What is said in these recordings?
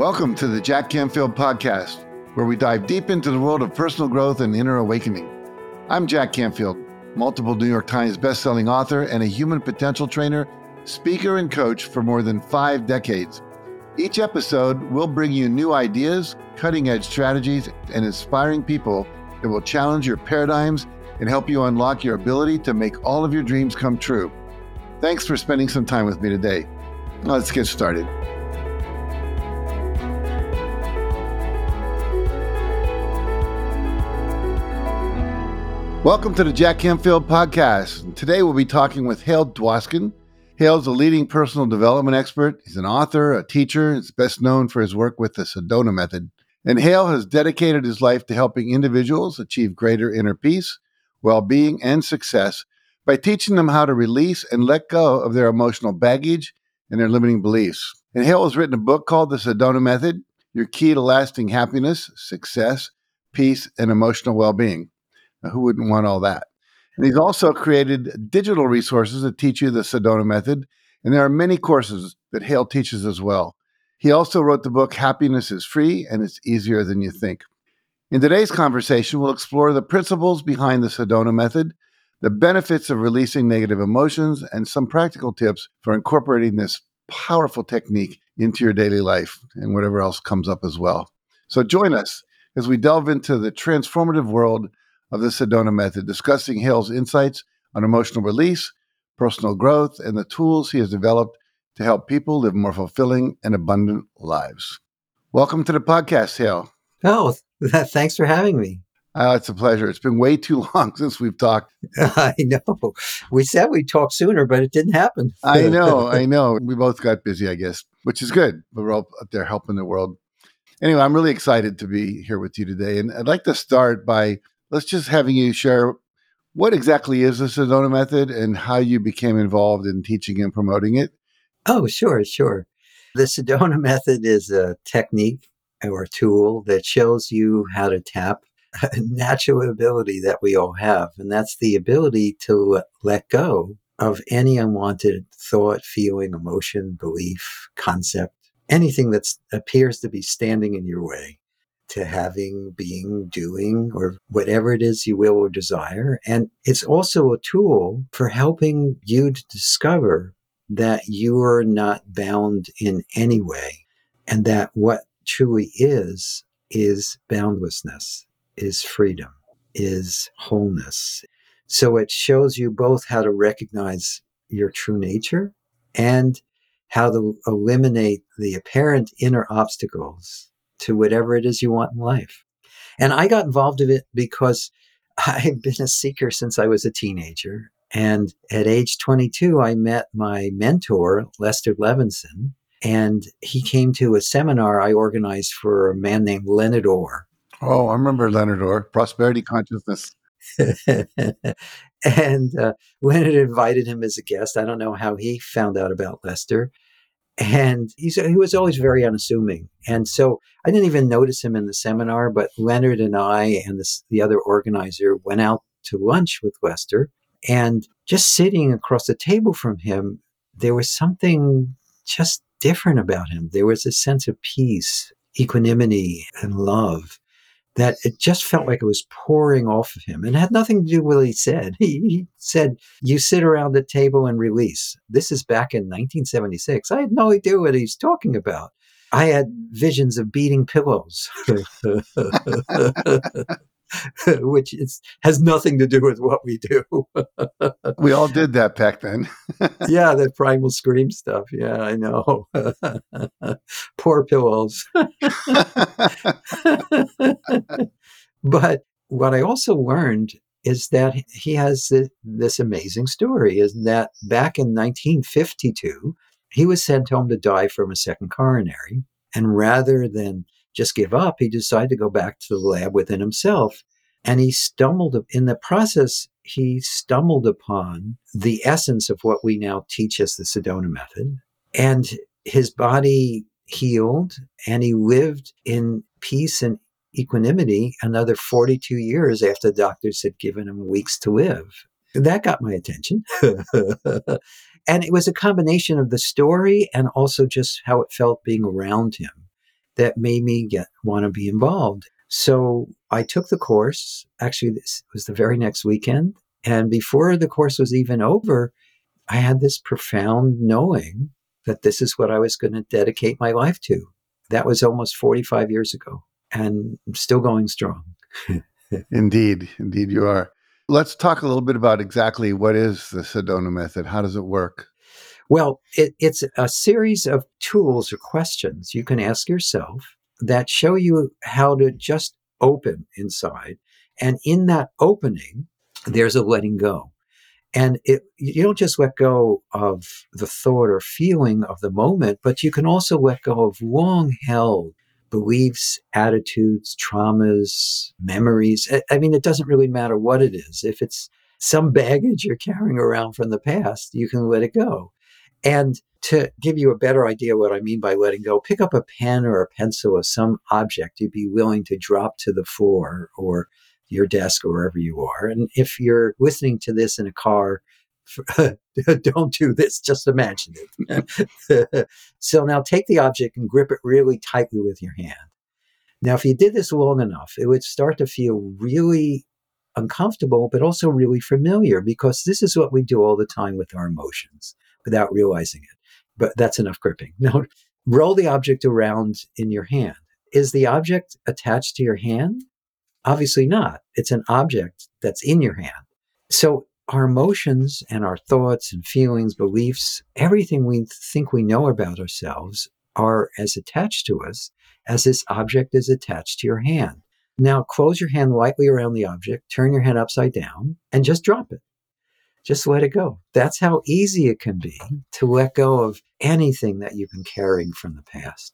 Welcome to the Jack Canfield Podcast, where we dive deep into the world of personal growth and inner awakening. I'm Jack Canfield, multiple New York Times bestselling author and a human potential trainer, speaker, and coach for more than five decades. Each episode will bring you new ideas, cutting edge strategies, and inspiring people that will challenge your paradigms and help you unlock your ability to make all of your dreams come true. Thanks for spending some time with me today. Let's get started. Welcome to the Jack Canfield podcast. Today we'll be talking with Hale Dwoskin. Hale's a leading personal development expert. He's an author, a teacher. He's best known for his work with the Sedona Method. And Hale has dedicated his life to helping individuals achieve greater inner peace, well being, and success by teaching them how to release and let go of their emotional baggage and their limiting beliefs. And Hale has written a book called The Sedona Method Your Key to Lasting Happiness, Success, Peace, and Emotional Well Being. Who wouldn't want all that? And he's also created digital resources that teach you the Sedona Method. And there are many courses that Hale teaches as well. He also wrote the book Happiness is Free and It's Easier Than You Think. In today's conversation, we'll explore the principles behind the Sedona Method, the benefits of releasing negative emotions, and some practical tips for incorporating this powerful technique into your daily life and whatever else comes up as well. So join us as we delve into the transformative world of the Sedona Method, discussing Hale's insights on emotional release, personal growth, and the tools he has developed to help people live more fulfilling and abundant lives. Welcome to the podcast, Hale. Oh, thanks for having me. Oh, it's a pleasure. It's been way too long since we've talked. I know. We said we'd talk sooner, but it didn't happen. I know. I know. We both got busy, I guess, which is good. We're all up there helping the world. Anyway, I'm really excited to be here with you today. And I'd like to start by let's just having you share what exactly is the Sedona method and how you became involved in teaching and promoting it. Oh, sure, sure. The Sedona method is a technique or tool that shows you how to tap a natural ability that we all have, and that's the ability to let go of any unwanted thought, feeling, emotion, belief, concept, anything that appears to be standing in your way to having, being, doing, or whatever it is you will or desire. And it's also a tool for helping you to discover that you are not bound in any way and that what truly is, is boundlessness, is freedom, is wholeness. So it shows you both how to recognize your true nature and how to eliminate the apparent inner obstacles to whatever it is you want in life. And I got involved in it because I've been a seeker since I was a teenager. And at age 22, I met my mentor, Lester Levenson, and he came to a seminar I organized for a man named Leonard Orr. Oh, I remember Leonard Orr, Prosperity Consciousness. and uh, Leonard invited him as a guest. I don't know how he found out about Lester. And he was always very unassuming. And so I didn't even notice him in the seminar, but Leonard and I and this, the other organizer went out to lunch with Lester. And just sitting across the table from him, there was something just different about him. There was a sense of peace, equanimity, and love that it just felt like it was pouring off of him and had nothing to do with what he said. He, he, said, You sit around the table and release. This is back in 1976. I had no idea what he's talking about. I had visions of beating pillows. which is, has nothing to do with what we do. we all did that back then. yeah, that primal scream stuff. Yeah, I know. Poor pillows. But what I also learned is that he has this amazing story is that back in 1952, he was sent home to die from a second coronary. And rather than just give up. He decided to go back to the lab within himself. And he stumbled in the process, he stumbled upon the essence of what we now teach as the Sedona method. And his body healed and he lived in peace and equanimity another 42 years after doctors had given him weeks to live. That got my attention. and it was a combination of the story and also just how it felt being around him that made me get want to be involved. So I took the course. Actually, this was the very next weekend. And before the course was even over, I had this profound knowing that this is what I was going to dedicate my life to. That was almost 45 years ago, and I'm still going strong. indeed, indeed, you are. Let's talk a little bit about exactly what is the Sedona method. How does it work? Well, it, it's a series of tools or questions you can ask yourself that show you how to just open inside. And in that opening, there's a letting go. And it, you don't just let go of the thought or feeling of the moment, but you can also let go of long held beliefs, attitudes, traumas, memories. I mean, it doesn't really matter what it is. If it's some baggage you're carrying around from the past, you can let it go. And to give you a better idea what I mean by letting go, pick up a pen or a pencil or some object you'd be willing to drop to the floor or your desk or wherever you are. And if you're listening to this in a car, don't do this, just imagine it. so now take the object and grip it really tightly with your hand. Now, if you did this long enough, it would start to feel really uncomfortable, but also really familiar because this is what we do all the time with our emotions without realizing it. But that's enough gripping. Now, roll the object around in your hand. Is the object attached to your hand? Obviously not. It's an object that's in your hand. So our emotions and our thoughts and feelings, beliefs, everything we think we know about ourselves are as attached to us as this object is attached to your hand. Now close your hand lightly around the object, turn your hand upside down, and just drop it. Just let it go. That's how easy it can be to let go of anything that you've been carrying from the past.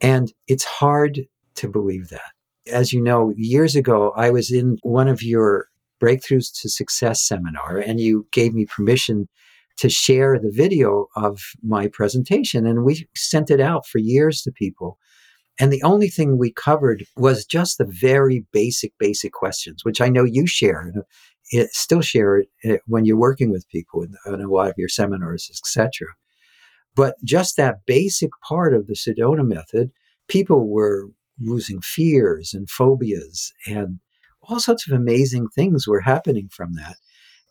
And it's hard to believe that as you know, years ago, I was in one of your Breakthroughs to Success seminar, and you gave me permission to share the video of my presentation. And we sent it out for years to people. And the only thing we covered was just the very basic, basic questions, which I know you share, it, still share it eh, when you're working with people in a lot of your seminars, etc. But just that basic part of the Sedona method, people were losing fears and phobias and all sorts of amazing things were happening from that.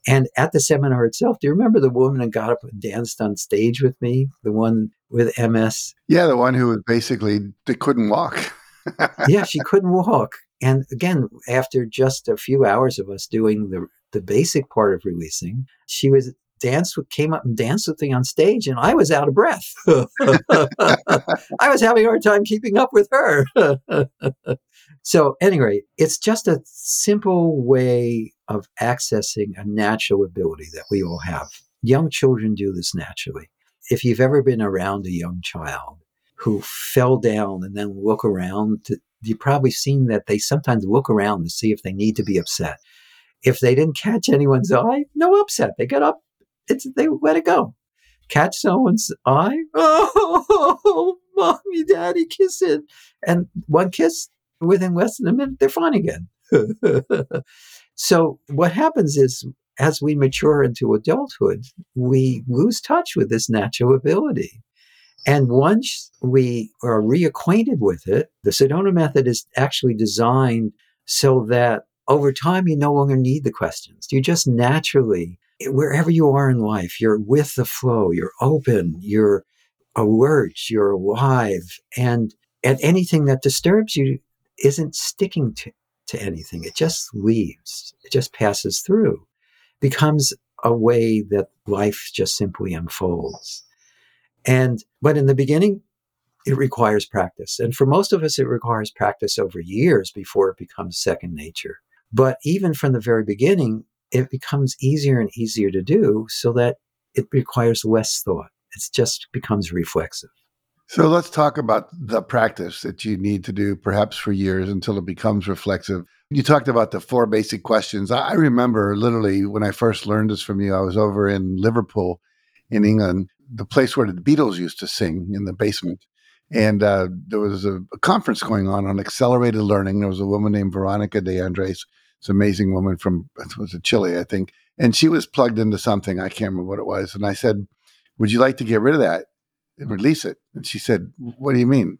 And at the seminar itself, do you remember the woman who got up and danced on stage with me? The one with MS? Yeah, the one who was basically couldn't walk. yeah, she couldn't walk. And again, after just a few hours of us doing the the basic part of releasing, she was danced with, came up and danced with me on stage, and I was out of breath. I was having a hard time keeping up with her. so, anyway, it's just a simple way of accessing a natural ability that we all have. Young children do this naturally. If you've ever been around a young child who fell down and then look around, to, you've probably seen that they sometimes look around to see if they need to be upset. If they didn't catch anyone's eye, no upset. They get up, it's they let it go. Catch someone's eye. Oh, mommy, daddy, kiss it. And one kiss within less than a minute, they're fine again. so what happens is as we mature into adulthood, we lose touch with this natural ability. And once we are reacquainted with it, the Sedona method is actually designed so that over time you no longer need the questions. You just naturally wherever you are in life, you're with the flow, you're open, you're alert, you're alive, and and anything that disturbs you isn't sticking to, to anything. It just leaves. It just passes through. Becomes a way that life just simply unfolds. And but in the beginning, it requires practice. And for most of us, it requires practice over years before it becomes second nature. But even from the very beginning, it becomes easier and easier to do so that it requires less thought. It just becomes reflexive. So let's talk about the practice that you need to do perhaps for years until it becomes reflexive. You talked about the four basic questions. I remember literally when I first learned this from you, I was over in Liverpool in England, the place where the Beatles used to sing in the basement. And uh, there was a, a, conference going on on accelerated learning. There was a woman named Veronica de Andres this amazing woman from was it Chile, I think, and she was plugged into something. I can't remember what it was. And I said, "Would you like to get rid of that release it?" And she said, "What do you mean?"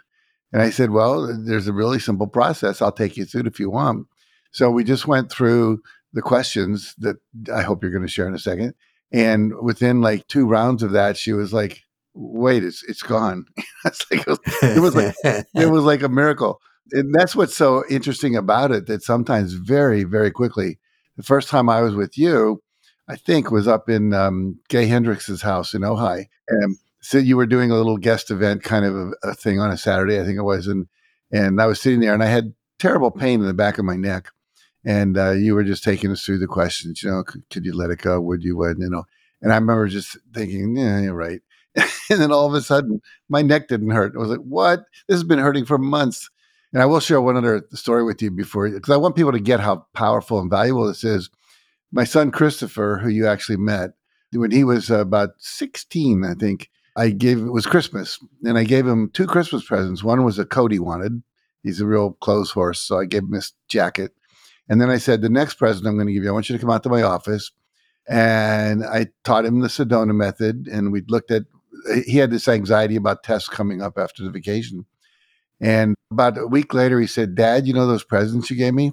And I said, Well, there's a really simple process. I'll take you through it if you want. So we just went through the questions that I hope you're going to share in a second. And within like two rounds of that, she was like, "Wait, it's it's gone." it's like, it was like it was like a miracle, and that's what's so interesting about it. That sometimes very very quickly. The first time I was with you, I think was up in um, Gay Hendricks's house in Ojai, and so you were doing a little guest event kind of a, a thing on a Saturday, I think it was, and and I was sitting there, and I had terrible pain in the back of my neck and uh, you were just taking us through the questions. You know, could, could you let it go? Would you? Would you know? And I remember just thinking, yeah, you're right. and then all of a sudden, my neck didn't hurt. I was like, what? This has been hurting for months. And I will share one other story with you before, because I want people to get how powerful and valuable this is. My son Christopher, who you actually met, when he was about 16, I think, I gave it was Christmas, and I gave him two Christmas presents. One was a coat he wanted. He's a real clothes horse, so I gave him this jacket. And then I said, the next present I'm going to give you, I want you to come out to my office. And I taught him the Sedona method. And we looked at, he had this anxiety about tests coming up after the vacation. And about a week later, he said, Dad, you know those presents you gave me?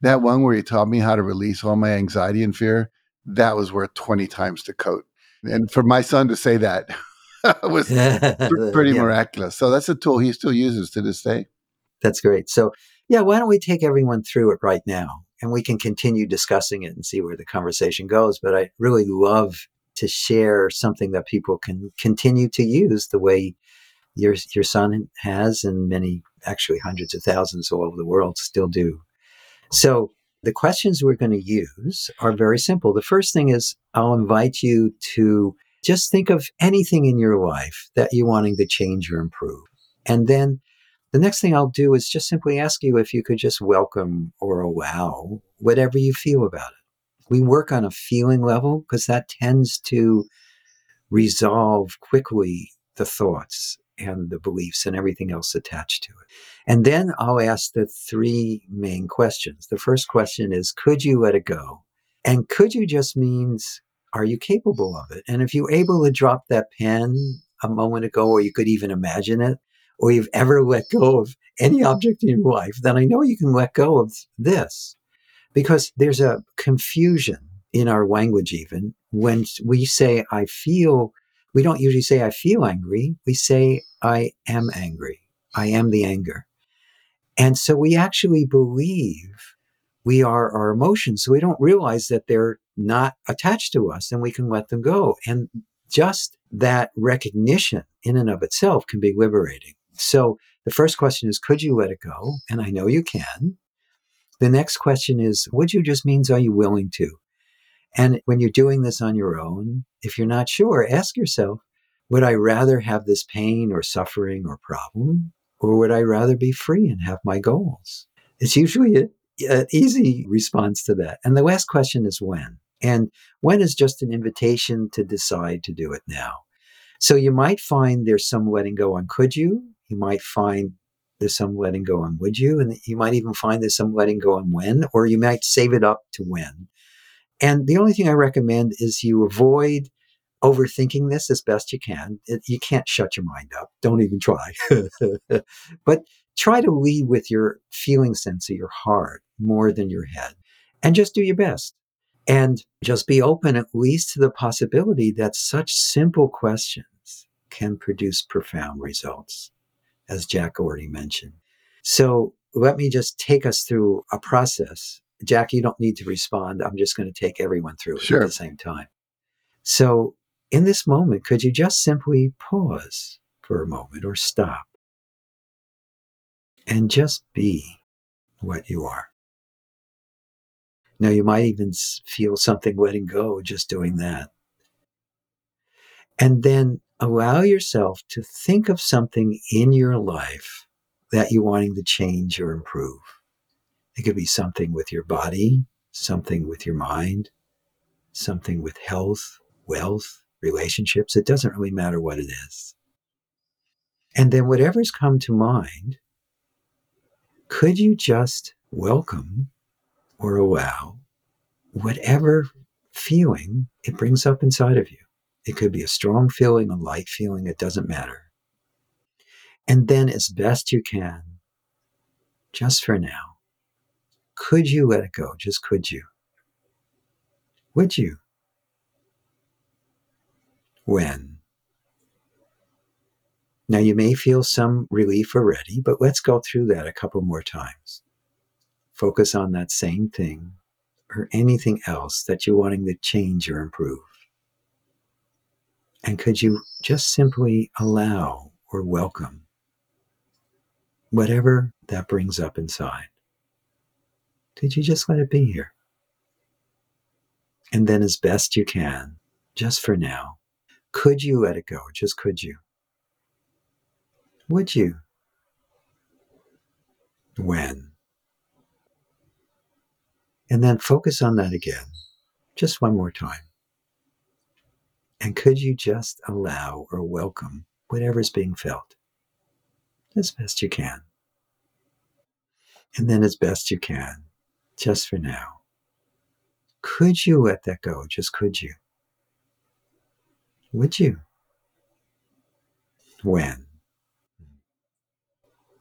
That one where you taught me how to release all my anxiety and fear, that was worth 20 times the coat. And for my son to say that was pretty yeah. miraculous. So that's a tool he still uses to this day. That's great. So yeah, why don't we take everyone through it right now? And we can continue discussing it and see where the conversation goes. But I really love to share something that people can continue to use the way your your son has and many actually hundreds of thousands all over the world still do. So the questions we're going to use are very simple. The first thing is I'll invite you to just think of anything in your life that you're wanting to change or improve. And then the next thing I'll do is just simply ask you if you could just welcome or allow whatever you feel about it. We work on a feeling level because that tends to resolve quickly the thoughts and the beliefs and everything else attached to it. And then I'll ask the three main questions. The first question is Could you let it go? And could you just means, Are you capable of it? And if you're able to drop that pen a moment ago, or you could even imagine it, or you've ever let go of any object in your life, then I know you can let go of this. Because there's a confusion in our language, even when we say, I feel, we don't usually say, I feel angry. We say, I am angry. I am the anger. And so we actually believe we are our emotions. So we don't realize that they're not attached to us and we can let them go. And just that recognition in and of itself can be liberating. So the first question is, could you let it go? And I know you can. The next question is, would you just means, are you willing to? And when you're doing this on your own, if you're not sure, ask yourself, would I rather have this pain or suffering or problem? Or would I rather be free and have my goals? It's usually an easy response to that. And the last question is when. And when is just an invitation to decide to do it now. So you might find there's some letting go on could you, you might find there's some letting go on would you, and you might even find there's some letting go on when, or you might save it up to when. And the only thing I recommend is you avoid overthinking this as best you can. It, you can't shut your mind up. Don't even try. but try to lead with your feeling sense of your heart more than your head and just do your best. And just be open at least to the possibility that such simple questions can produce profound results as Jack already mentioned. So let me just take us through a process. Jack, you don't need to respond. I'm just going to take everyone through it sure. at the same time. So, in this moment, could you just simply pause for a moment or stop and just be what you are? Now, you might even feel something letting go just doing that. And then allow yourself to think of something in your life that you're wanting to change or improve. It could be something with your body, something with your mind, something with health, wealth, relationships. It doesn't really matter what it is. And then, whatever's come to mind, could you just welcome or allow whatever feeling it brings up inside of you? It could be a strong feeling, a light feeling, it doesn't matter. And then, as best you can, just for now, could you let it go? Just could you? Would you? When? Now, you may feel some relief already, but let's go through that a couple more times. Focus on that same thing or anything else that you're wanting to change or improve. And could you just simply allow or welcome whatever that brings up inside? Could you just let it be here? And then, as best you can, just for now, could you let it go? Just could you? Would you? When? And then focus on that again, just one more time. And could you just allow or welcome whatever's being felt as best you can? And then, as best you can, just for now, could you let that go? Just could you? Would you? When?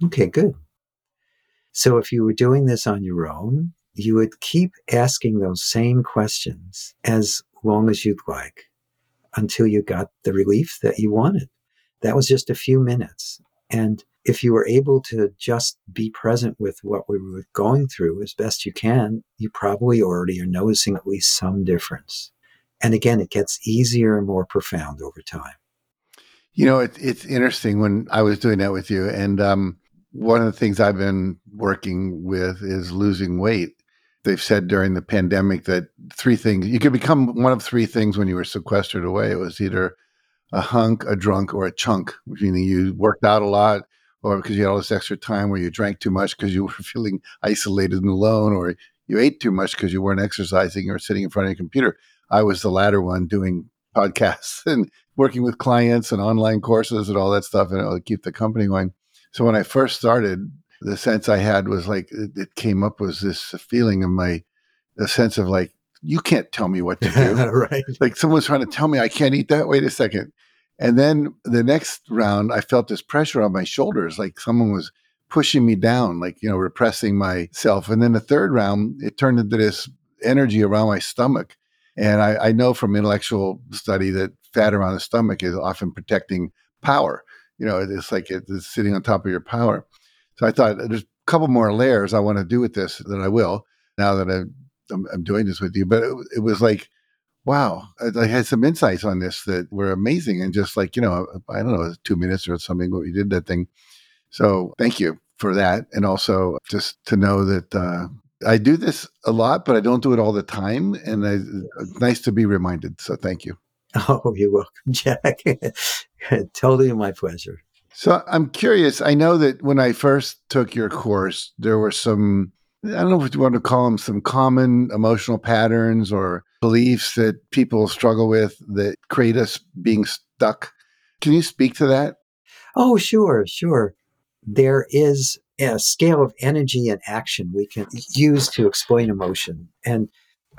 Okay, good. So if you were doing this on your own, you would keep asking those same questions as long as you'd like until you got the relief that you wanted. That was just a few minutes. And if you were able to just be present with what we were going through as best you can, you probably already are noticing at least some difference. And again, it gets easier and more profound over time. You know, it, it's interesting when I was doing that with you. And um, one of the things I've been working with is losing weight. They've said during the pandemic that three things you could become one of three things when you were sequestered away. It was either a hunk, a drunk, or a chunk, meaning you worked out a lot, or because you had all this extra time where you drank too much because you were feeling isolated and alone, or you ate too much because you weren't exercising or sitting in front of your computer. I was the latter one doing podcasts and working with clients and online courses and all that stuff and it'll keep the company going. So when I first started, the sense I had was like it, it came up was this feeling of my a sense of like you can't tell me what to do. right. Like someone's trying to tell me I can't eat that. Wait a second. And then the next round, I felt this pressure on my shoulders, like someone was pushing me down, like, you know, repressing myself. And then the third round, it turned into this energy around my stomach. And I, I know from intellectual study that fat around the stomach is often protecting power. You know, it's like it's sitting on top of your power. So I thought there's a couple more layers I want to do with this that I will now that I'm, I'm doing this with you. But it, it was like, wow, I, I, had some insights on this that were amazing. And just like, you know, I don't know, two minutes or something, what we did that thing. So thank you for that. And also just to know that uh, I do this a lot, but I don't do it all the time. And I, it's nice to be reminded. So thank you. Oh, you're welcome, Jack. totally my pleasure. So I'm curious. I know that when I first took your course, there were some, I don't know if you want to call them some common emotional patterns or beliefs that people struggle with that create us being stuck. Can you speak to that? Oh, sure, sure. There is a scale of energy and action we can use to explain emotion. And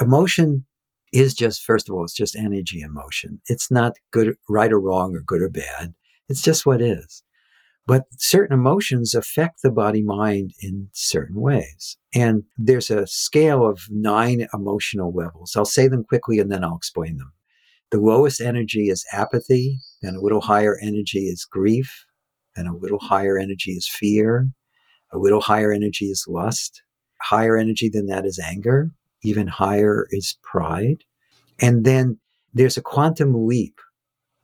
emotion is just, first of all, it's just energy and motion. It's not good, right or wrong, or good or bad. It's just what is. But certain emotions affect the body mind in certain ways. And there's a scale of nine emotional levels. I'll say them quickly and then I'll explain them. The lowest energy is apathy, then a little higher energy is grief, then a little higher energy is fear, a little higher energy is lust, higher energy than that is anger, even higher is pride. And then there's a quantum leap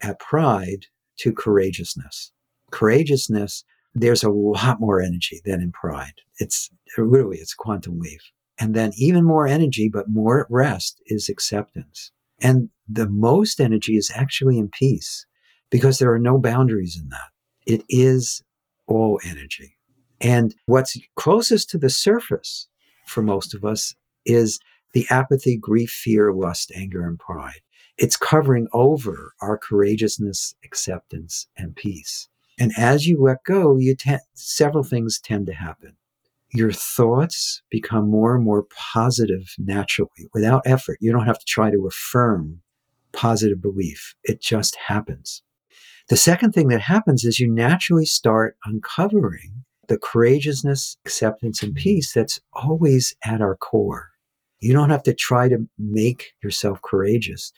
at pride to courageousness. Courageousness, there's a lot more energy than in pride. It's really, it's a quantum leap. And then even more energy, but more at rest is acceptance. And the most energy is actually in peace because there are no boundaries in that. It is all energy. And what's closest to the surface for most of us is the apathy, grief, fear, lust, anger, and pride. It's covering over our courageousness, acceptance, and peace. And as you let go, you te- several things tend to happen. Your thoughts become more and more positive naturally without effort. You don't have to try to affirm positive belief. It just happens. The second thing that happens is you naturally start uncovering the courageousness, acceptance, and peace that's always at our core. You don't have to try to make yourself courageous.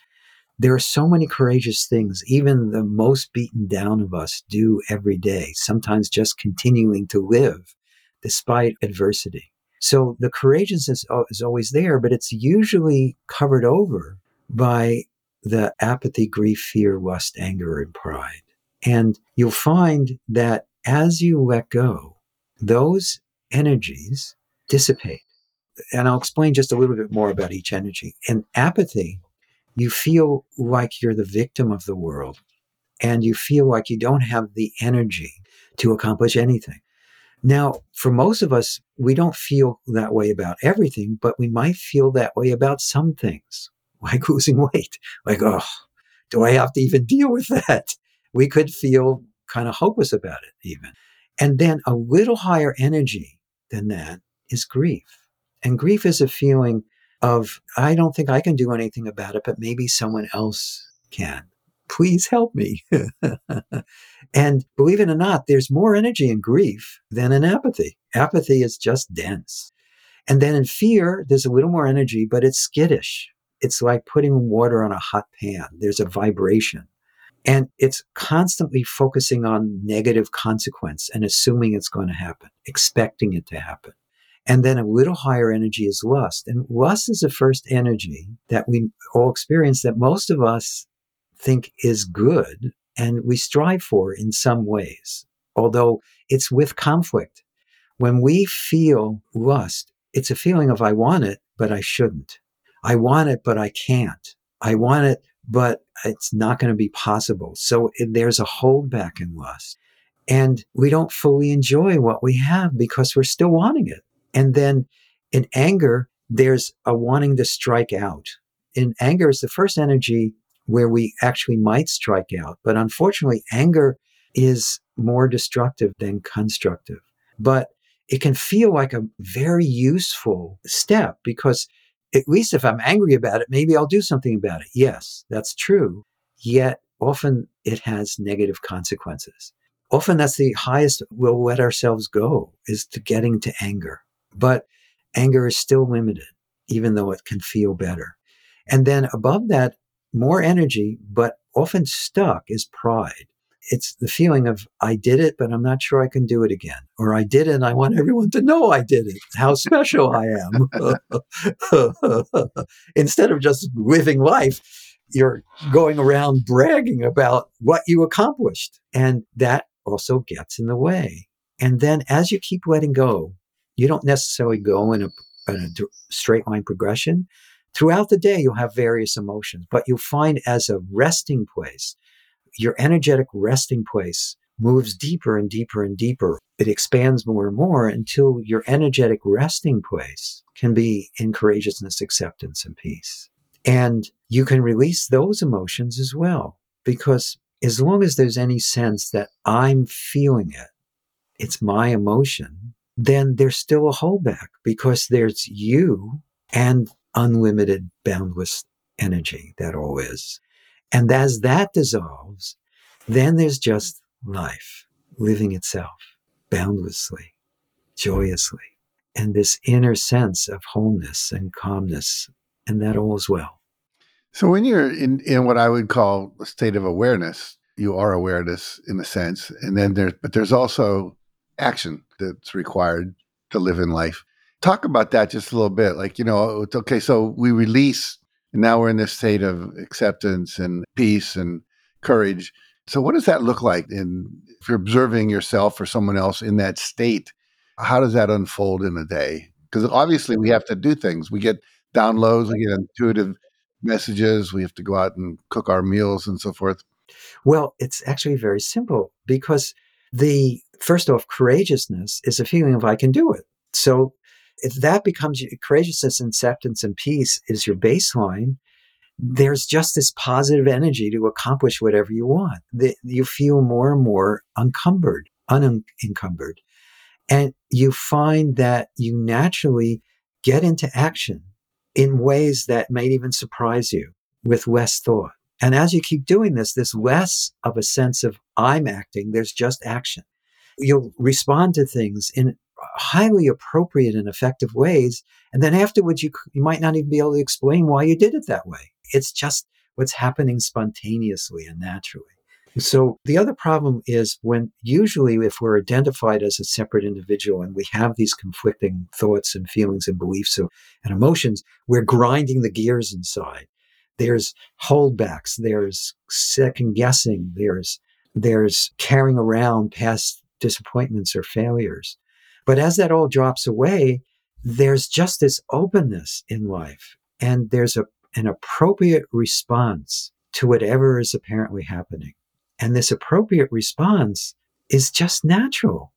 There are so many courageous things, even the most beaten down of us do every day, sometimes just continuing to live despite adversity. So the courageousness uh, is always there, but it's usually covered over by the apathy, grief, fear, lust, anger, and pride. And you'll find that as you let go, those energies dissipate. And I'll explain just a little bit more about each energy. In apathy, you feel like you're the victim of the world and you feel like you don't have the energy to accomplish anything. Now, for most of us, we don't feel that way about everything, but we might feel that way about some things, like losing weight. Like, oh, do I have to even deal with that? We could feel kind of hopeless about it, even. And then a little higher energy than that is grief. And grief is a feeling of, I don't think I can do anything about it, but maybe someone else can. Please help me. and believe it or not, there's more energy in grief than in apathy. Apathy is just dense. And then in fear, there's a little more energy, but it's skittish. It's like putting water on a hot pan. There's a vibration. And it's constantly focusing on negative consequence and assuming it's going to happen, expecting it to happen. And then a little higher energy is lust. And lust is the first energy that we all experience that most of us think is good and we strive for in some ways, although it's with conflict. When we feel lust, it's a feeling of I want it, but I shouldn't. I want it, but I can't. I want it, but it's not going to be possible. So there's a holdback in lust. And we don't fully enjoy what we have because we're still wanting it. And then in anger, there's a wanting to strike out. In anger is the first energy where we actually might strike out. But unfortunately, anger is more destructive than constructive. But it can feel like a very useful step because at least if I'm angry about it, maybe I'll do something about it. Yes, that's true. Yet often it has negative consequences. Often that's the highest we'll let ourselves go is to getting to anger. But anger is still limited, even though it can feel better. And then above that, more energy, but often stuck is pride. It's the feeling of, I did it, but I'm not sure I can do it again. Or I did it and I want everyone to know I did it, how special I am. Instead of just living life, you're going around bragging about what you accomplished. And that also gets in the way. And then as you keep letting go, you don't necessarily go in a, in a straight line progression. Throughout the day, you'll have various emotions, but you'll find as a resting place, your energetic resting place moves deeper and deeper and deeper. It expands more and more until your energetic resting place can be in courageousness, acceptance, and peace. And you can release those emotions as well, because as long as there's any sense that I'm feeling it, it's my emotion, then there's still a holdback because there's you and unlimited, boundless energy that all is. And as that dissolves, then there's just life living itself boundlessly, joyously, and this inner sense of wholeness and calmness, and that all is well. So, when you're in, in what I would call a state of awareness, you are awareness in a sense, and then there's but there's also action that's required to live in life. Talk about that just a little bit. Like, you know, it's okay. So we release, and now we're in this state of acceptance and peace and courage. So, what does that look like? In if you're observing yourself or someone else in that state, how does that unfold in a day? Because obviously, we have to do things. We get downloads, we get intuitive messages, we have to go out and cook our meals and so forth. Well, it's actually very simple because the first off, courageousness is a feeling of I can do it. So if that becomes courageousness, acceptance, and peace is your baseline, there's just this positive energy to accomplish whatever you want. You feel more and more uncumbered, unencumbered. And you find that you naturally get into action in ways that might even surprise you with less thought. And as you keep doing this, there's less of a sense of I'm acting, there's just action. You'll respond to things in highly appropriate and effective ways. And then afterwards, you, you might not even be able to explain why you did it that way. It's just what's happening spontaneously and naturally. So the other problem is when usually if we're identified as a separate individual and we have these conflicting thoughts and feelings and beliefs and emotions, we're grinding the gears inside. There's holdbacks, there's second guessing, there's there's carrying around past disappointments or failures. But as that all drops away, there's just this openness in life and there's a, an appropriate response to whatever is apparently happening. And this appropriate response is just natural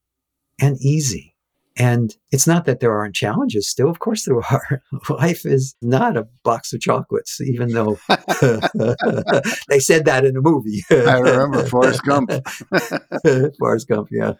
and easy. And it's not that there aren't challenges still. Of course there are. Life is not a box of chocolates, even though they said that in a movie. I remember Forrest Gump. Forrest Gump, yeah.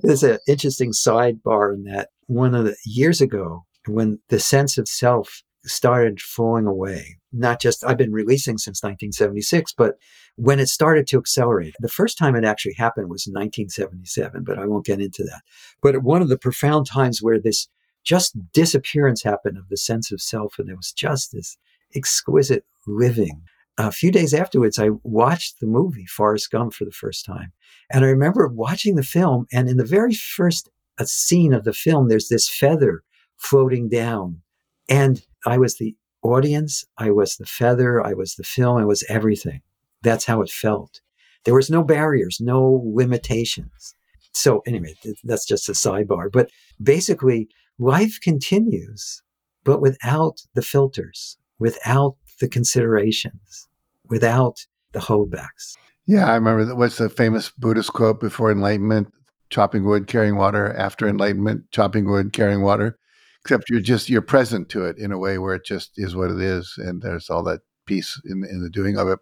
There's an interesting sidebar in that one of the years ago, when the sense of self started falling away, not just I've been releasing since 1976, but when it started to accelerate. The first time it actually happened was in 1977, but I won't get into that. But one of the profound times where this just disappearance happened of the sense of self, and there was just this exquisite living. A few days afterwards, I watched the movie Forrest Gump for the first time. And I remember watching the film, and in the very first uh, scene of the film, there's this feather floating down. And I was the audience, I was the feather, I was the film, I was everything. That's how it felt. There was no barriers, no limitations. So, anyway, that's just a sidebar. But basically, life continues, but without the filters, without the considerations, without the holdbacks. Yeah, I remember that. What's the famous Buddhist quote before enlightenment? Chopping wood, carrying water. After enlightenment, chopping wood, carrying water. Except you're just you're present to it in a way where it just is what it is, and there's all that peace in in the doing of it.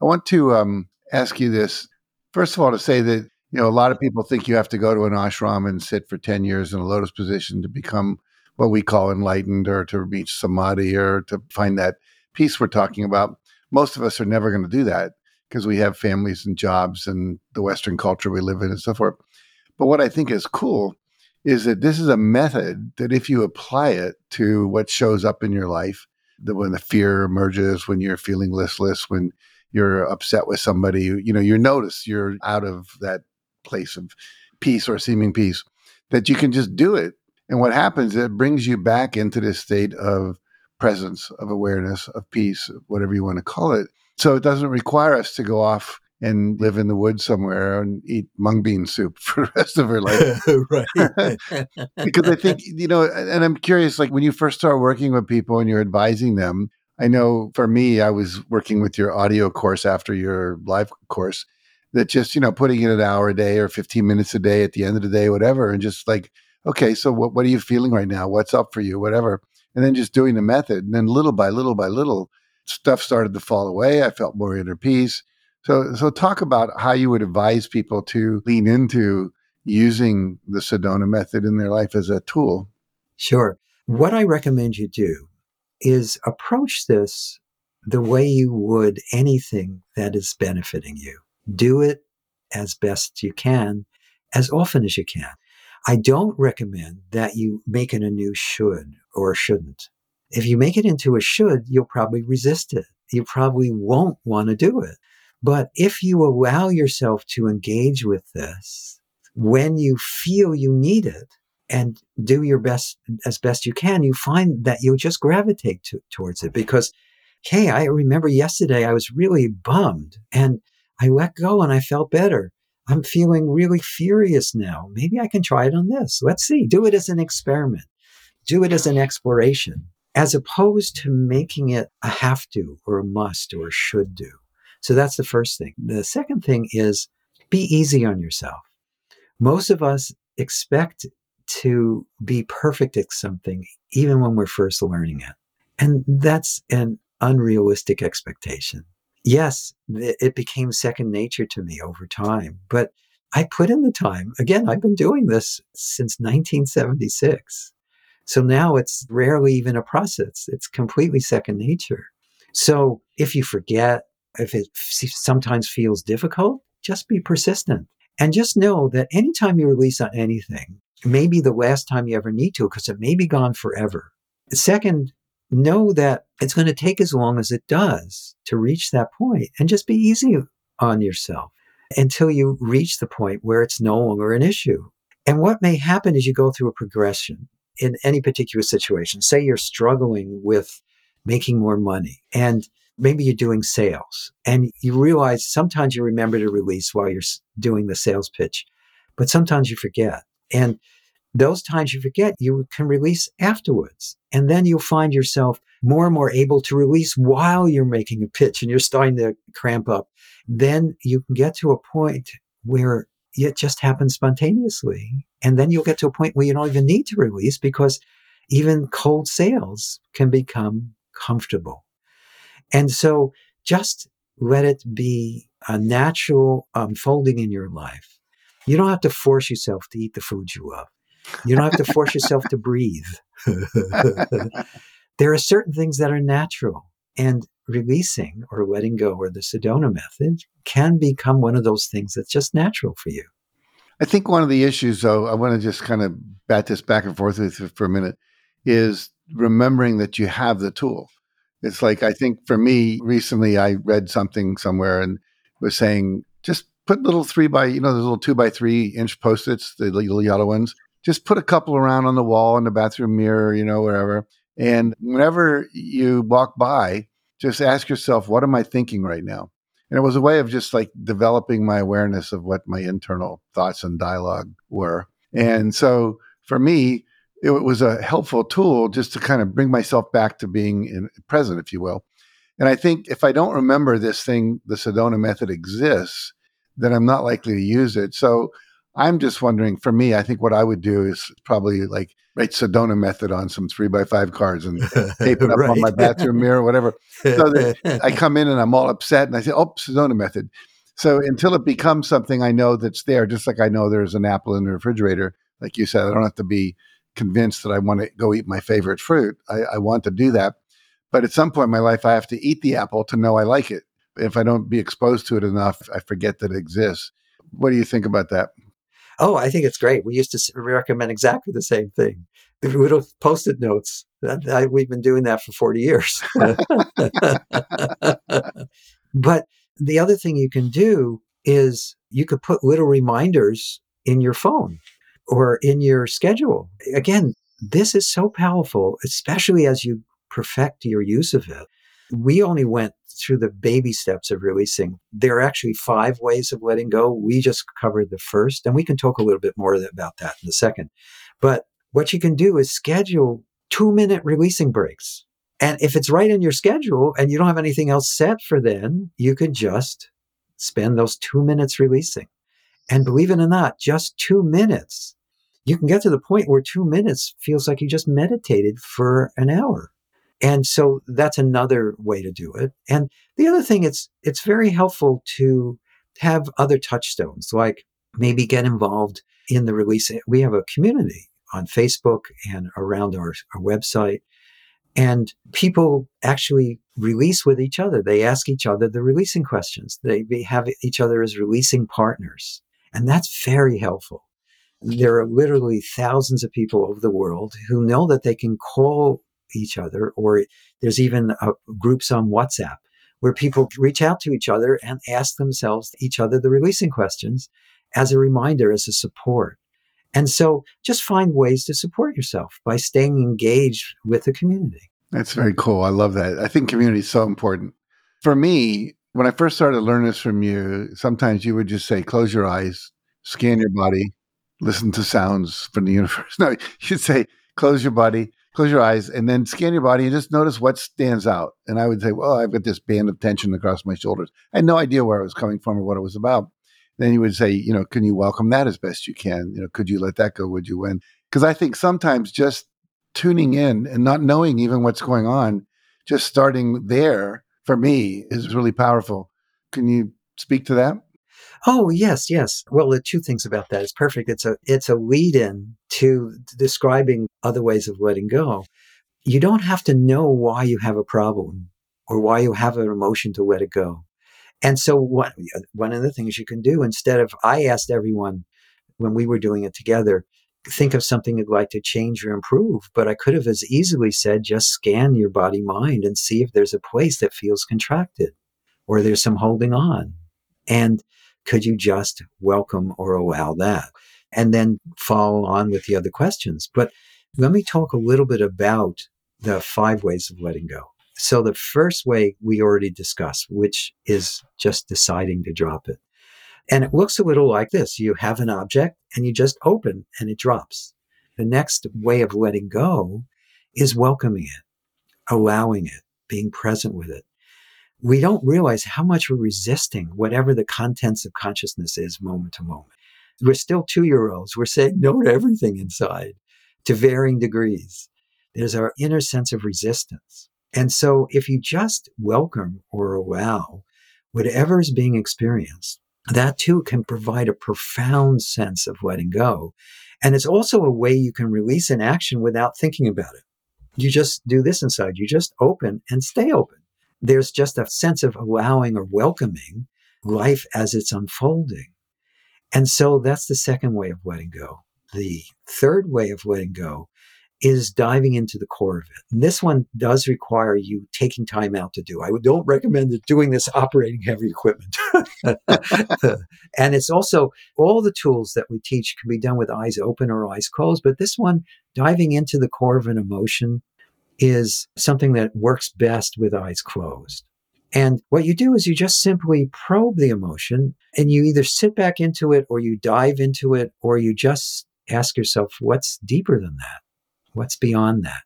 I want to um, ask you this first of all to say that you know a lot of people think you have to go to an ashram and sit for ten years in a lotus position to become what we call enlightened or to reach samadhi or to find that peace we're talking about. Most of us are never going to do that because we have families and jobs and the Western culture we live in and so forth. But what I think is cool is that this is a method that if you apply it to what shows up in your life, that when the fear emerges, when you're feeling listless, when you're upset with somebody, you know, you notice you're out of that place of peace or seeming peace, that you can just do it. And what happens, it brings you back into this state of presence, of awareness, of peace, whatever you want to call it. So it doesn't require us to go off and live in the woods somewhere and eat mung bean soup for the rest of her life. right. because I think, you know, and I'm curious, like when you first start working with people and you're advising them, I know for me, I was working with your audio course after your live course that just, you know, putting in an hour a day or 15 minutes a day at the end of the day, whatever, and just like, okay, so what, what are you feeling right now? What's up for you? Whatever. And then just doing the method. And then little by little by little, stuff started to fall away. I felt more inner peace. So, so talk about how you would advise people to lean into using the Sedona method in their life as a tool. Sure. What I recommend you do is approach this the way you would anything that is benefiting you. Do it as best you can, as often as you can. I don't recommend that you make it a new should or shouldn't. If you make it into a should, you'll probably resist it. You probably won't want to do it. But if you allow yourself to engage with this when you feel you need it, and do your best as best you can, you find that you'll just gravitate to, towards it because, hey, I remember yesterday I was really bummed and I let go and I felt better. I'm feeling really furious now. Maybe I can try it on this. Let's see. Do it as an experiment. Do it as an exploration, as opposed to making it a have to or a must or a should do. So that's the first thing. The second thing is be easy on yourself. Most of us expect to be perfect at something, even when we're first learning it. And that's an unrealistic expectation. Yes, it became second nature to me over time, but I put in the time. Again, I've been doing this since 1976. So now it's rarely even a process, it's completely second nature. So if you forget, If it sometimes feels difficult, just be persistent. And just know that anytime you release on anything, maybe the last time you ever need to, because it may be gone forever. Second, know that it's going to take as long as it does to reach that point and just be easy on yourself until you reach the point where it's no longer an issue. And what may happen is you go through a progression in any particular situation. Say you're struggling with making more money and maybe you're doing sales and you realize sometimes you remember to release while you're doing the sales pitch, but sometimes you forget. And those times you forget, you can release afterwards. And then you'll find yourself more and more able to release while you're making a pitch and you're starting to cramp up. Then you can get to a point where it just happens spontaneously. And then you'll get to a point where you don't even need to release because even cold sales can become comfortable. And so just let it be a natural um, unfolding in your life. You don't have to force yourself to eat the food you love. You don't have to force yourself to breathe. there are certain things that are natural, and releasing or letting go or the Sedona method can become one of those things that's just natural for you. I think one of the issues, though, I want to just kind of bat this back and forth with for a minute, is remembering that you have the tool. It's like, I think for me, recently I read something somewhere and was saying, just put little three by, you know, those little two by three inch post its, the little yellow ones, just put a couple around on the wall in the bathroom mirror, you know, wherever. And whenever you walk by, just ask yourself, what am I thinking right now? And it was a way of just like developing my awareness of what my internal thoughts and dialogue were. And so for me, it was a helpful tool just to kind of bring myself back to being in, present, if you will. And I think if I don't remember this thing, the Sedona method exists, then I'm not likely to use it. So I'm just wondering, for me, I think what I would do is probably like write Sedona method on some three by five cards and tape it up right. on my bathroom mirror, whatever. So that I come in and I'm all upset and I say, oh, Sedona method. So until it becomes something I know that's there, just like I know there's an apple in the refrigerator, like you said, I don't have to be convinced that I want to go eat my favorite fruit. I, I want to do that. But at some point in my life, I have to eat the apple to know I like it. If I don't be exposed to it enough, I forget that it exists. What do you think about that? Oh, I think it's great. We used to recommend exactly the same thing. The little post-it notes. We've been doing that for 40 years. but the other thing you can do is you could put little reminders in your phone or in your schedule. Again, this is so powerful, especially as you perfect your use of it. We only went through the baby steps of releasing. There are actually five ways of letting go. We just covered the first, and we can talk a little bit more about that in a second. But what you can do is schedule two minute releasing breaks. And if it's right in your schedule and you don't have anything else set for then, you can just spend those two minutes releasing. And believe it or not, just two minutes, you can get to the point where two minutes feels like you just meditated for an hour. And so that's another way to do it. And the other thing, it's it's very helpful to have other touchstones, like maybe get involved in the release. We have a community on Facebook and around our, our website. And people actually release with each other. They ask each other the releasing questions. They have each other as releasing partners. And that's very helpful. There are literally thousands of people over the world who know that they can call each other, or there's even uh, groups on WhatsApp where people reach out to each other and ask themselves, each other, the releasing questions as a reminder, as a support. And so just find ways to support yourself by staying engaged with the community. That's very cool. I love that. I think community is so important. For me, when I first started learning this from you, sometimes you would just say, close your eyes, scan your body, listen to sounds from the universe. No, you'd say, close your body, close your eyes and then scan your body and just notice what stands out. And I would say, well, I've got this band of tension across my shoulders. I had no idea where it was coming from or what it was about. Then you would say, you know, can you welcome that as best you can? You know, could you let that go? Would you win? Because I think sometimes just tuning in and not knowing even what's going on, just starting there for me is really powerful. Can you speak to that? Oh yes, yes. Well, the two things about that is perfect. It's a it's a lead in to describing other ways of letting go. You don't have to know why you have a problem or why you have an emotion to let it go. And so, what, uh, one of the things you can do instead of, I asked everyone when we were doing it together, think of something you'd like to change or improve. But I could have as easily said, just scan your body mind and see if there's a place that feels contracted or there's some holding on. And could you just welcome or allow that? And then follow on with the other questions. But let me talk a little bit about the five ways of letting go. So the first way we already discussed, which is just deciding to drop it. And it looks a little like this. You have an object and you just open and it drops. The next way of letting go is welcoming it, allowing it, being present with it. We don't realize how much we're resisting whatever the contents of consciousness is moment to moment. We're still two year olds. We're saying no to everything inside to varying degrees. There's our inner sense of resistance. And so if you just welcome or allow whatever is being experienced, that too can provide a profound sense of letting go. And it's also a way you can release an action without thinking about it. You just do this inside. You just open and stay open. There's just a sense of allowing or welcoming life as it's unfolding. And so that's the second way of letting go. The third way of letting go is diving into the core of it. And this one does require you taking time out to do. I don't recommend doing this operating heavy equipment. and it's also all the tools that we teach can be done with eyes open or eyes closed. But this one, diving into the core of an emotion, is something that works best with eyes closed. And what you do is you just simply probe the emotion and you either sit back into it or you dive into it or you just ask yourself, what's deeper than that? What's beyond that?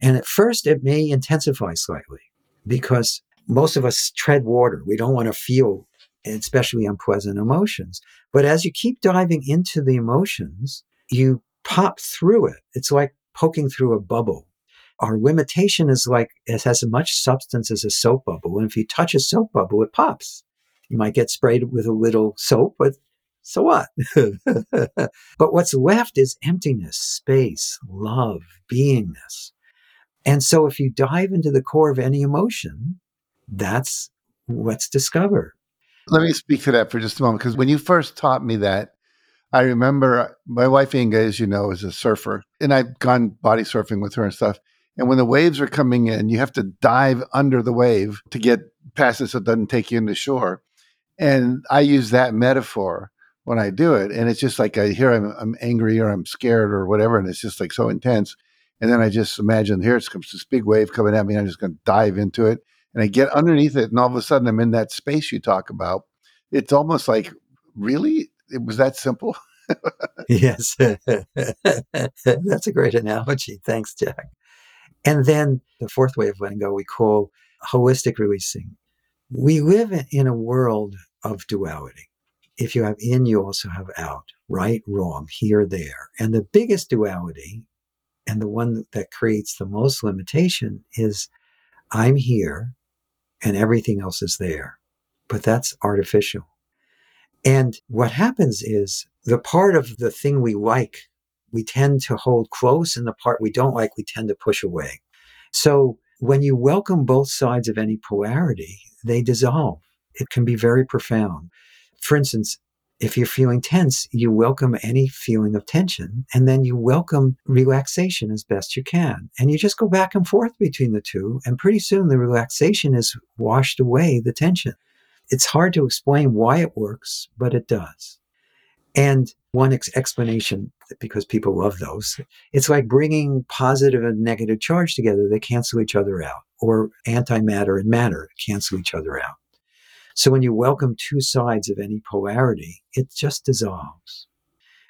And at first, it may intensify slightly because most of us tread water. We don't want to feel especially unpleasant emotions. But as you keep diving into the emotions, you pop through it. It's like poking through a bubble. Our limitation is like it has as much substance as a soap bubble. And if you touch a soap bubble, it pops. You might get sprayed with a little soap, but so what? but what's left is emptiness, space, love, beingness. And so if you dive into the core of any emotion, that's what's discovered. Let me speak to that for just a moment because when you first taught me that, I remember uh, my wife Inga, as you know, is a surfer, and I've gone body surfing with her and stuff. And when the waves are coming in, you have to dive under the wave to get past it so it doesn't take you into shore. And I use that metaphor when I do it. And it's just like I hear I'm, I'm angry or I'm scared or whatever. And it's just like so intense. And then I just imagine here it comes this big wave coming at me. I'm just going to dive into it. And I get underneath it. And all of a sudden I'm in that space you talk about. It's almost like, really? It was that simple? yes. That's a great analogy. Thanks, Jack. And then the fourth way of letting go we call holistic releasing. We live in a world of duality if you have in, you also have out, right, wrong, here, there. And the biggest duality, and the one that creates the most limitation, is I'm here and everything else is there. But that's artificial. And what happens is the part of the thing we like, we tend to hold close, and the part we don't like, we tend to push away. So when you welcome both sides of any polarity, they dissolve. It can be very profound for instance, if you're feeling tense, you welcome any feeling of tension and then you welcome relaxation as best you can. And you just go back and forth between the two. And pretty soon the relaxation has washed away the tension. It's hard to explain why it works, but it does. And one ex- explanation, because people love those, it's like bringing positive and negative charge together. They cancel each other out, or antimatter and matter cancel each other out. So when you welcome two sides of any polarity, it just dissolves.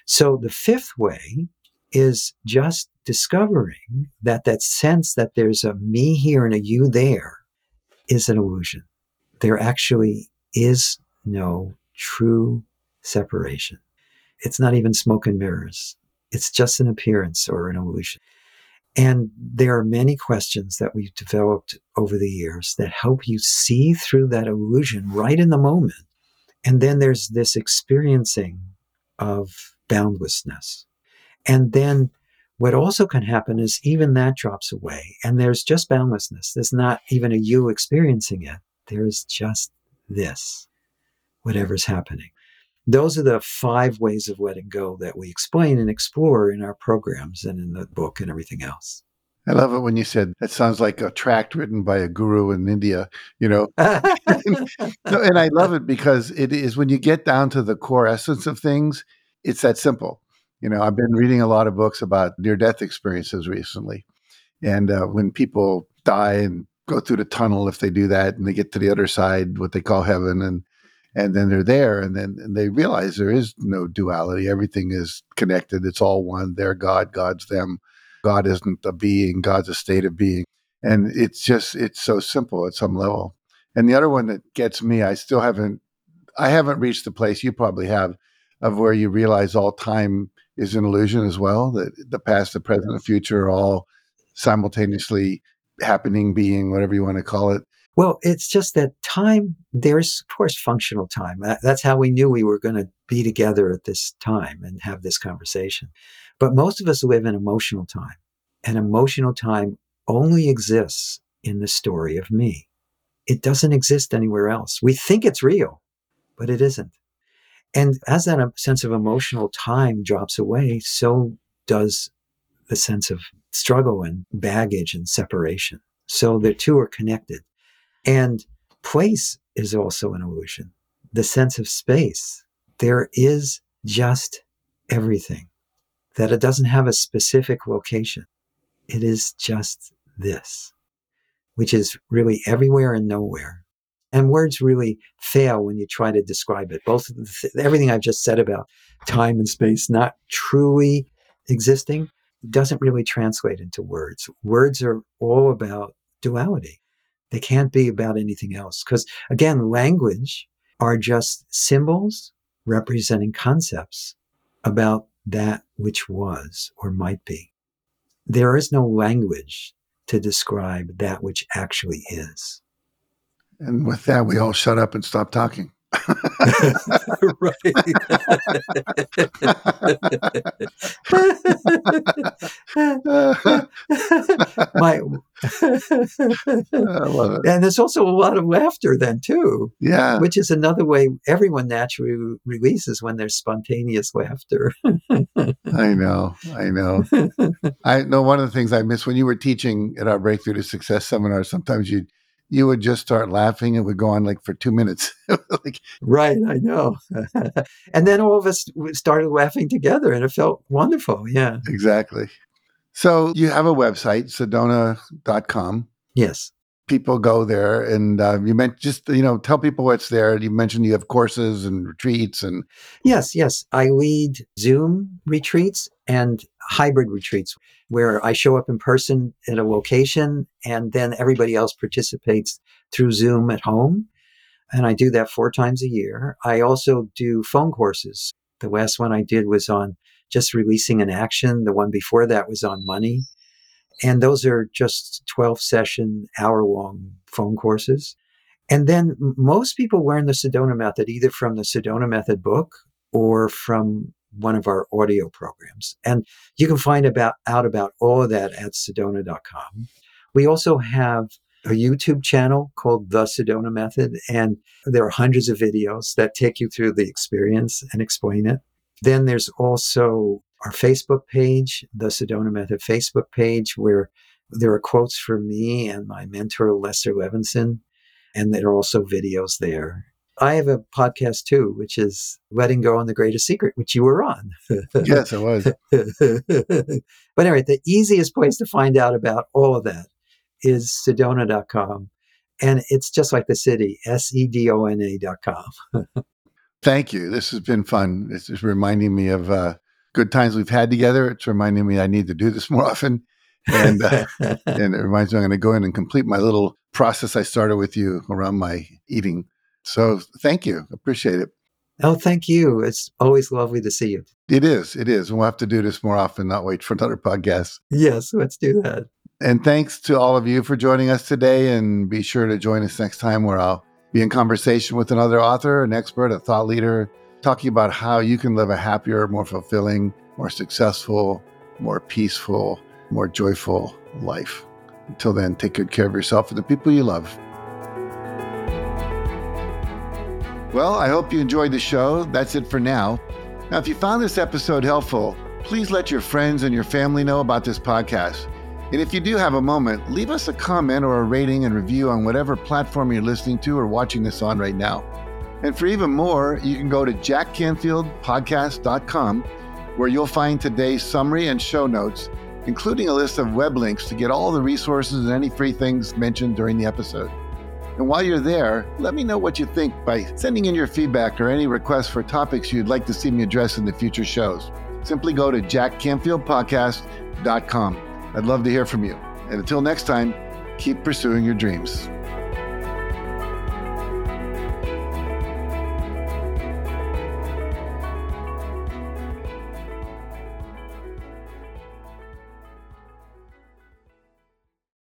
So the fifth way is just discovering that that sense that there's a me here and a you there is an illusion. There actually is no true separation. It's not even smoke and mirrors. It's just an appearance or an illusion. And there are many questions that we've developed over the years that help you see through that illusion right in the moment. And then there's this experiencing of boundlessness. And then what also can happen is even that drops away and there's just boundlessness. There's not even a you experiencing it. There's just this, whatever's happening. Those are the five ways of letting go that we explain and explore in our programs and in the book and everything else. I love it when you said that sounds like a tract written by a guru in India, you know. no, and I love it because it is when you get down to the core essence of things, it's that simple. You know, I've been reading a lot of books about near death experiences recently. And uh, when people die and go through the tunnel, if they do that and they get to the other side, what they call heaven, and and then they're there and then and they realize there is no duality. Everything is connected. It's all one. They're God, God's them. God isn't a being, God's a state of being. And it's just, it's so simple at some level. And the other one that gets me, I still haven't, I haven't reached the place you probably have of where you realize all time is an illusion as well, that the past, the present, the future are all simultaneously happening, being, whatever you want to call it. Well, it's just that time, there's, of course, functional time. That's how we knew we were going to be together at this time and have this conversation. But most of us live in emotional time, and emotional time only exists in the story of me. It doesn't exist anywhere else. We think it's real, but it isn't. And as that um, sense of emotional time drops away, so does the sense of struggle and baggage and separation. So the two are connected. And place is also an illusion. The sense of space. There is just everything, that it doesn't have a specific location. It is just this, which is really everywhere and nowhere. And words really fail when you try to describe it. Both th- everything I've just said about time and space not truly existing doesn't really translate into words. Words are all about duality. They can't be about anything else. Because again, language are just symbols representing concepts about that which was or might be. There is no language to describe that which actually is. And with that, we all shut up and stop talking. right. My, and there's also a lot of laughter then too. Yeah, which is another way everyone naturally releases when there's spontaneous laughter. I know, I know. I know one of the things I miss when you were teaching at our Breakthrough to Success seminar. Sometimes you you would just start laughing. It would go on like for two minutes. like, right, I know. and then all of us started laughing together, and it felt wonderful. Yeah, exactly. So you have a website, sedona.com. Yes. People go there, and uh, you meant just you know tell people what's there. You mentioned you have courses and retreats, and yes, yes, I lead Zoom retreats and hybrid retreats where I show up in person at a location and then everybody else participates through Zoom at home. And I do that four times a year. I also do phone courses. The last one I did was on just releasing an action. The one before that was on money. And those are just 12 session, hour long phone courses. And then most people learn the Sedona method either from the Sedona method book or from one of our audio programs. And you can find about out about all of that at sedona.com. We also have a YouTube channel called The Sedona Method, and there are hundreds of videos that take you through the experience and explain it. Then there's also our Facebook page, The Sedona Method Facebook page, where there are quotes from me and my mentor, Lester Levenson, and there are also videos there. I have a podcast too, which is Letting Go on the Greatest Secret, which you were on. yes, I was. but anyway, the easiest place to find out about all of that is sedona.com. And it's just like the city, S E D O N A.com. Thank you. This has been fun. This is reminding me of uh, good times we've had together. It's reminding me I need to do this more often. And, uh, and it reminds me I'm going to go in and complete my little process I started with you around my eating so thank you. Appreciate it. Oh, thank you. It's always lovely to see you. It is. It is. We'll have to do this more often, not wait for another podcast. Yes, let's do that. And thanks to all of you for joining us today. And be sure to join us next time where I'll be in conversation with another author, an expert, a thought leader, talking about how you can live a happier, more fulfilling, more successful, more peaceful, more joyful life. Until then, take good care of yourself and the people you love. Well, I hope you enjoyed the show. That's it for now. Now, if you found this episode helpful, please let your friends and your family know about this podcast. And if you do have a moment, leave us a comment or a rating and review on whatever platform you're listening to or watching this on right now. And for even more, you can go to jackcanfieldpodcast.com where you'll find today's summary and show notes, including a list of web links to get all the resources and any free things mentioned during the episode. And while you're there, let me know what you think by sending in your feedback or any requests for topics you'd like to see me address in the future shows. Simply go to jackcanfieldpodcast.com. I'd love to hear from you. And until next time, keep pursuing your dreams.